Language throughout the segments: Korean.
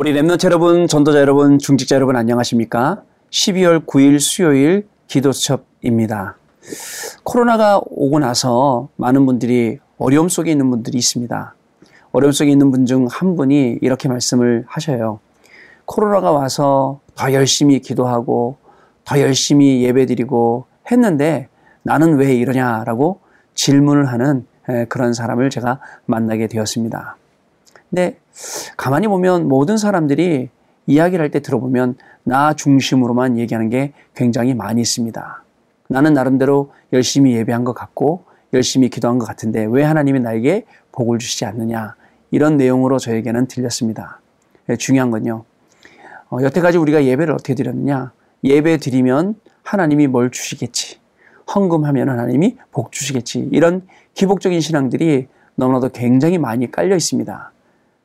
우리 랩런트 여러분, 전도자 여러분, 중직자 여러분 안녕하십니까? 12월 9일 수요일 기도 수첩입니다. 코로나가 오고 나서 많은 분들이 어려움 속에 있는 분들이 있습니다. 어려움 속에 있는 분 중 한 분이 이렇게 말씀을 하셔요. 코로나가 와서 더 열심히 기도하고 더 열심히 예배드리고 했는데 나는 왜 이러냐라고 질문을 하는 그런 사람을 제가 만나게 되었습니다. 근데 가만히 보면 모든 사람들이 이야기를 할 때 들어보면 나 중심으로만 얘기하는 게 굉장히 많이 있습니다. 나는 나름대로 열심히 예배한 것 같고 열심히 기도한 것 같은데 왜 하나님이 나에게 복을 주시지 않느냐 이런 내용으로 저에게는 들렸습니다. 예, 중요한 건요. 어, 여태까지 우리가 예배를 어떻게 드렸느냐? 예배 드리면 하나님이 뭘 주시겠지. 헌금하면 하나님이 복 주시겠지. 이런 기복적인 신앙들이 너무나도 굉장히 많이 깔려 있습니다.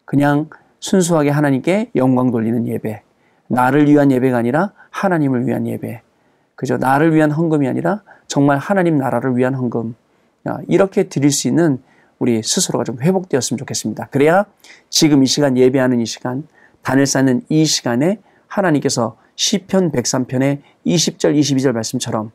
그냥 순수하게 하나님께 영광 돌리는 예배. 나를 위한 예배가 아니라 하나님을 위한 예배. 그죠? 나를 위한 헌금이 아니라 정말 하나님 나라를 위한 헌금. 이렇게 드릴 수 있는 우리 스스로가 좀 회복되었으면 좋겠습니다. 그래야 지금 이 시간 예배하는 이 시간, 단을 쌓는 이 시간에 하나님께서 시편 103편의 20절 22절 말씀처럼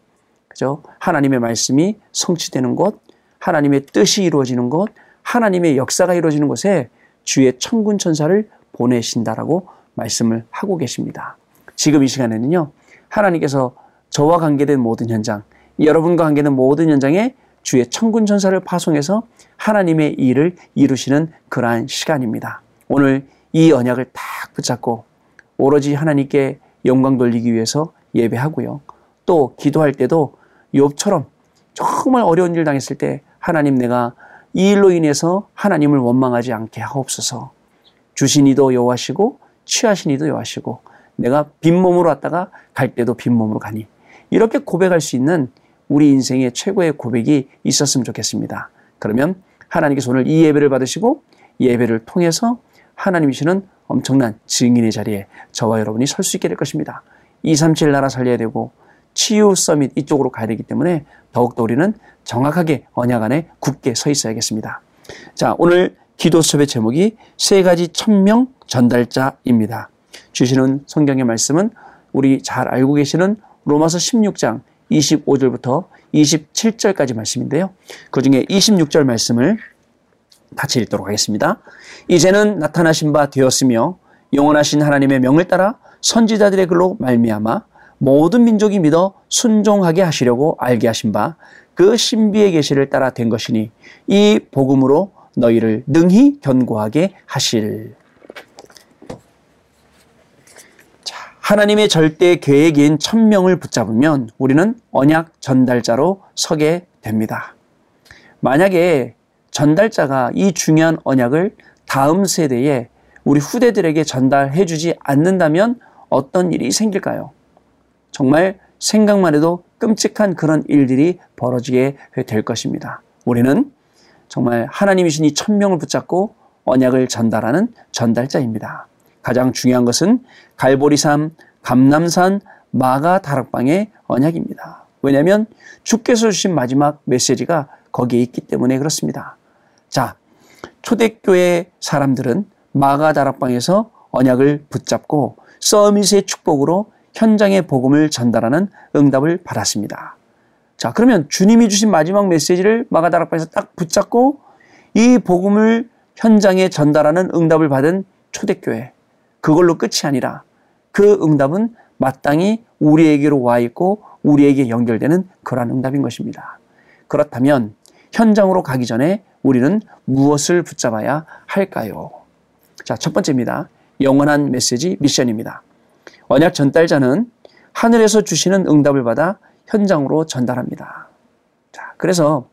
그죠? 하나님의 말씀이 성취되는 곳, 하나님의 뜻이 이루어지는 곳, 하나님의 역사가 이루어지는 곳에 주의 천군 천사를 보내신다라고 말씀을 하고 계십니다. 지금 이 시간에는요. 하나님께서 저와 관계된 모든 현장, 여러분과 관계된 모든 현장에 주의 천군 천사를 파송해서 하나님의 일을 이루시는 그러한 시간입니다. 오늘 이 언약을 딱 붙잡고 오로지 하나님께 영광 돌리기 위해서 예배하고요. 또 기도할 때도 욥처럼 정말 어려운 일 당했을 때 하나님 내가 이 일로 인해서 하나님을 원망하지 않게 하옵소서. 주신 이도 여호와시고 취하신 이도 여호와시고 내가 빈몸으로 왔다가 갈 때도 빈몸으로 가니 이렇게 고백할 수 있는 우리 인생의 최고의 고백이 있었으면 좋겠습니다. 그러면 하나님께서 오늘 이 예배를 받으시고 예배를 통해서 하나님이시는 엄청난 증인의 자리에 저와 여러분이 설 수 있게 될 것입니다. 237 나라 살려야 되고 치유 서밋 이쪽으로 가야 되기 때문에 더욱더 우리는 정확하게 언약 안에 굳게 서 있어야겠습니다. 자, 오늘 기도 수업의 제목이 세 가지 천명 전달자입니다. 주시는 성경의 말씀은 우리 잘 알고 계시는 로마서 16장 25절부터 27절까지 말씀인데요. 그 중에 26절 말씀을 같이 읽도록 하겠습니다. 이제는 나타나신 바 되었으며 영원하신 하나님의 명을 따라 선지자들의 글로 말미암아 모든 민족이 믿어 순종하게 하시려고 알게 하신 바 그 신비의 계시를 따라 된 것이니 이 복음으로 너희를 능히 견고하게 하실. 자, 하나님의 절대 계획인 천명을 붙잡으면 우리는 언약 전달자로 서게 됩니다. 만약에 전달자가 이 중요한 언약을 다음 세대에 우리 후대들에게 전달해 주지 않는다면 어떤 일이 생길까요? 정말 생각만 해도 끔찍한 그런 일들이 벌어지게 될 것입니다. 우리는 정말 하나님이신 이 천명을 붙잡고 언약을 전달하는 전달자입니다. 가장 중요한 것은 갈보리산, 감남산, 마가 다락방의 언약입니다. 왜냐하면 주께서 주신 마지막 메시지가 거기에 있기 때문에 그렇습니다. 자, 초대교회 사람들은 마가 다락방에서 언약을 붙잡고 서밋의 축복으로 현장의 복음을 전달하는 응답을 받았습니다. 자, 그러면 주님이 주신 마지막 메시지를 마가다락방에서 딱 붙잡고 이 복음을 현장에 전달하는 응답을 받은 초대교회. 그걸로 끝이 아니라 그 응답은 마땅히 우리에게로 와 있고 우리에게 연결되는 그러한 응답인 것입니다. 그렇다면 현장으로 가기 전에 우리는 무엇을 붙잡아야 할까요? 자, 첫 번째입니다. 영원한 메시지 미션입니다. 언약 전달자는 하늘에서 주시는 응답을 받아 현장으로 전달합니다. 자, 그래서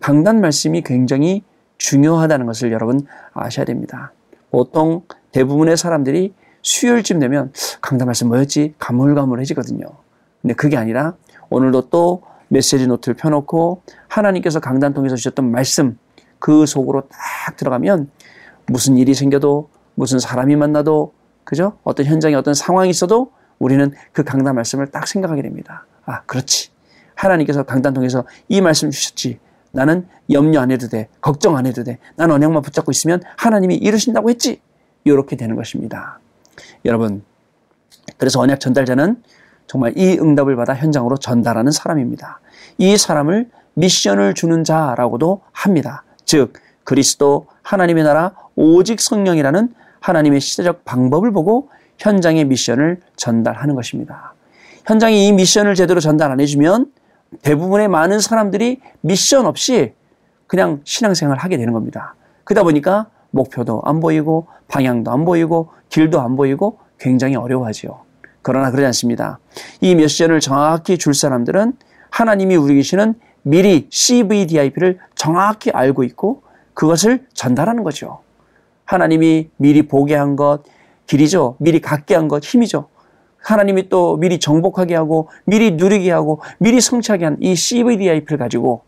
강단 말씀이 굉장히 중요하다는 것을 여러분 아셔야 됩니다. 보통 대부분의 사람들이 수요일쯤 되면 강단 말씀 뭐였지? 가물가물해지거든요. 근데 그게 아니라 오늘도 또 메시지 노트를 펴놓고 하나님께서 강단 통해서 주셨던 말씀 그 속으로 딱 들어가면 무슨 일이 생겨도 무슨 사람이 만나도 그죠? 어떤 현장에 어떤 상황이 있어도 우리는 그 강단 말씀을 딱 생각하게 됩니다. 아, 그렇지. 하나님께서 강단 통해서 이 말씀 주셨지. 나는 염려 안 해도 돼. 걱정 안 해도 돼. 나는 언약만 붙잡고 있으면 하나님이 이루신다고 했지. 이렇게 되는 것입니다. 여러분, 그래서 언약 전달자는 정말 이 응답을 받아 현장으로 전달하는 사람입니다. 이 사람을 미션을 주는 자라고도 합니다. 즉, 그리스도 하나님의 나라 오직 성령이라는 하나님의 시대적 방법을 보고 현장의 미션을 전달하는 것입니다. 현장에 이 미션을 제대로 전달 안 해주면 대부분의 많은 사람들이 미션 없이 그냥 신앙생활 하게 되는 겁니다. 그러다 보니까 목표도 안 보이고 방향도 안 보이고 길도 안 보이고 굉장히 어려워하지요. 그러나 그러지 않습니다. 이 미션을 정확히 줄 사람들은 하나님이 우리 계시는 미리 CVDIP를 정확히 알고 있고 그것을 전달하는 거죠. 하나님이 미리 보게 한 것, 길이죠. 미리 갖게 한 것, 힘이죠. 하나님이 또 미리 정복하게 하고, 미리 누리게 하고, 미리 성취하게 한 이 CVDIP를 가지고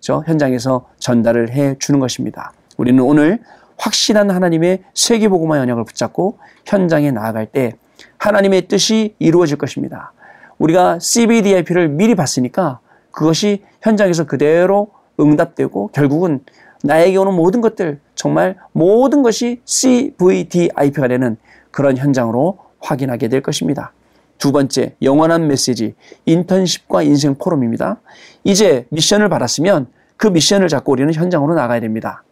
저 현장에서 전달을 해 주는 것입니다. 우리는 오늘 확실한 하나님의 세계보고마 연약을 붙잡고 현장에 나아갈 때 하나님의 뜻이 이루어질 것입니다. 우리가 CBDIP를 미리 봤으니까 그것이 현장에서 그대로 응답되고 결국은 나에게 오는 모든 것들, 정말 모든 것이 CVDIP가 되는 그런 현장으로 확인하게 될 것입니다. 두 번째, 영원한 메시지, 인턴십과 인생 포럼입니다. 이제 미션을 받았으면 그 미션을 잡고 우리는 현장으로 나가야 됩니다.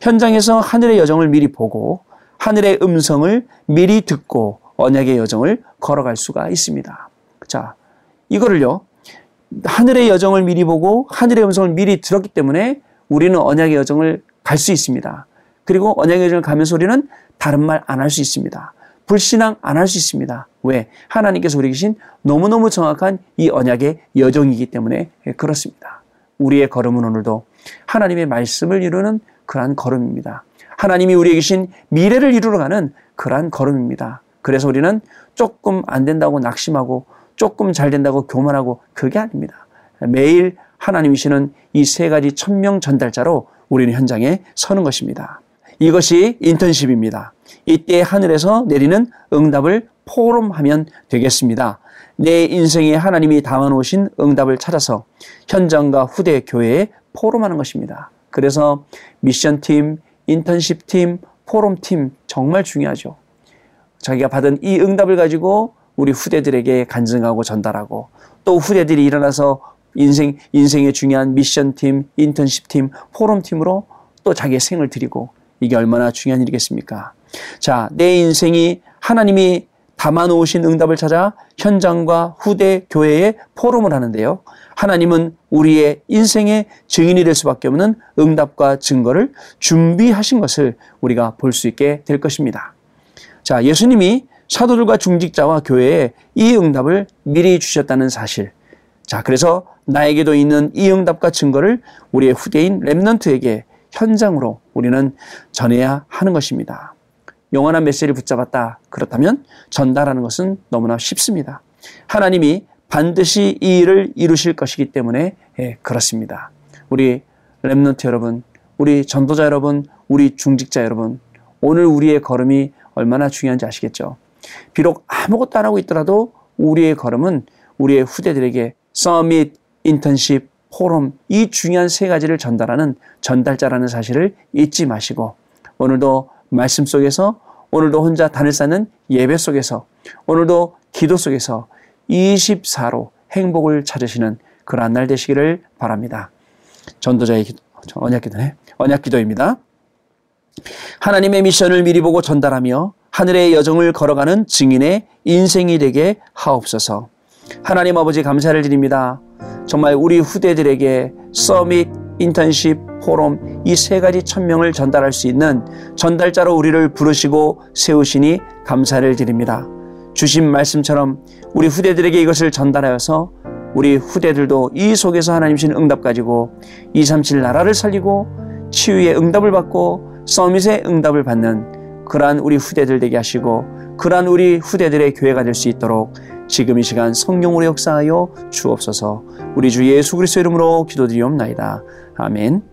현장에서 하늘의 여정을 미리 보고 하늘의 음성을 미리 듣고 언약의 여정을 걸어갈 수가 있습니다. 자, 이거를요. 하늘의 여정을 미리 보고 하늘의 음성을 미리 들었기 때문에 우리는 언약의 여정을 갈 수 있습니다. 그리고 언약의 여정을 가면서 우리는 다른 말 안 할 수 있습니다. 불신앙 안 할 수 있습니다. 왜? 하나님께서 우리 계신 너무너무 정확한 이 언약의 여정이기 때문에 그렇습니다. 우리의 걸음은 오늘도 하나님의 말씀을 이루는 그러한 걸음입니다. 하나님이 우리에게 계신 미래를 이루러 가는 그러한 걸음입니다. 그래서 우리는 조금 안 된다고 낙심하고 조금 잘 된다고 교만하고 그게 아닙니다. 매일 하나님이시는 이 세 가지 천명 전달자로 우리는 현장에 서는 것입니다. 이것이 인턴십입니다. 이때 하늘에서 내리는 응답을 포럼하면 되겠습니다. 내 인생에 하나님이 담아놓으신 응답을 찾아서 현장과 후대 교회에 포럼하는 것입니다. 그래서 미션팀, 인턴십팀, 포럼팀 정말 중요하죠. 자기가 받은 이 응답을 가지고 우리 후대들에게 간증하고 전달하고 또 후대들이 일어나서 인생, 인생의 중요한 미션팀, 인턴십팀, 포럼팀으로 또 자기의 생을 드리고 이게 얼마나 중요한 일이겠습니까? 자, 내 인생이 하나님이 담아놓으신 응답을 찾아 현장과 후대 교회에 포럼을 하는데요. 하나님은 우리의 인생의 증인이 될 수밖에 없는 응답과 증거를 준비하신 것을 우리가 볼 수 있게 될 것입니다. 자, 예수님이 사도들과 중직자와 교회에 이 응답을 미리 주셨다는 사실. 자, 그래서 나에게도 있는 이 응답과 증거를 우리의 후대인 랩넌트에게 현장으로 우리는 전해야 하는 것입니다. 영원한 메시지를 붙잡았다. 그렇다면 전달하는 것은 너무나 쉽습니다. 하나님이 반드시 이 일을 이루실 것이기 때문에 예, 그렇습니다. 우리 Remnant 여러분, 우리 전도자 여러분, 우리 중직자 여러분, 오늘 우리의 걸음이 얼마나 중요한지 아시겠죠? 비록 아무것도 안 하고 있더라도 우리의 걸음은 우리의 후대들에게 summit, 인턴십, 포럼 이 중요한 세 가지를 전달하는 전달자라는 사실을 잊지 마시고 오늘도 말씀 속에서 오늘도 혼자 단을 쌓는 예배 속에서 오늘도 기도 속에서 24로 행복을 찾으시는 그러한 날 되시기를 바랍니다. 전도자의 기도, 언약 기도네. 언약 기도입니다. 하나님의 미션을 미리 보고 전달하며 하늘의 여정을 걸어가는 증인의 인생이 되게 하옵소서. 하나님 아버지 감사를 드립니다. 정말 우리 후대들에게 서밋, 인턴십, 포럼 이 세 가지 천명을 전달할 수 있는 전달자로 우리를 부르시고 세우시니 감사를 드립니다. 주신 말씀처럼 우리 후대들에게 이것을 전달하여서 우리 후대들도 이 속에서 하나님 신 응답 가지고 237 나라를 살리고 치유의 응답을 받고 서밋의 응답을 받는 그러한 우리 후대들 되게 하시고 그러한 우리 후대들의 교회가 될 수 있도록 지금 이 시간 성령으로 역사하여 주옵소서 우리 주 예수 그리스도 이름으로 기도드리옵나이다. 아멘.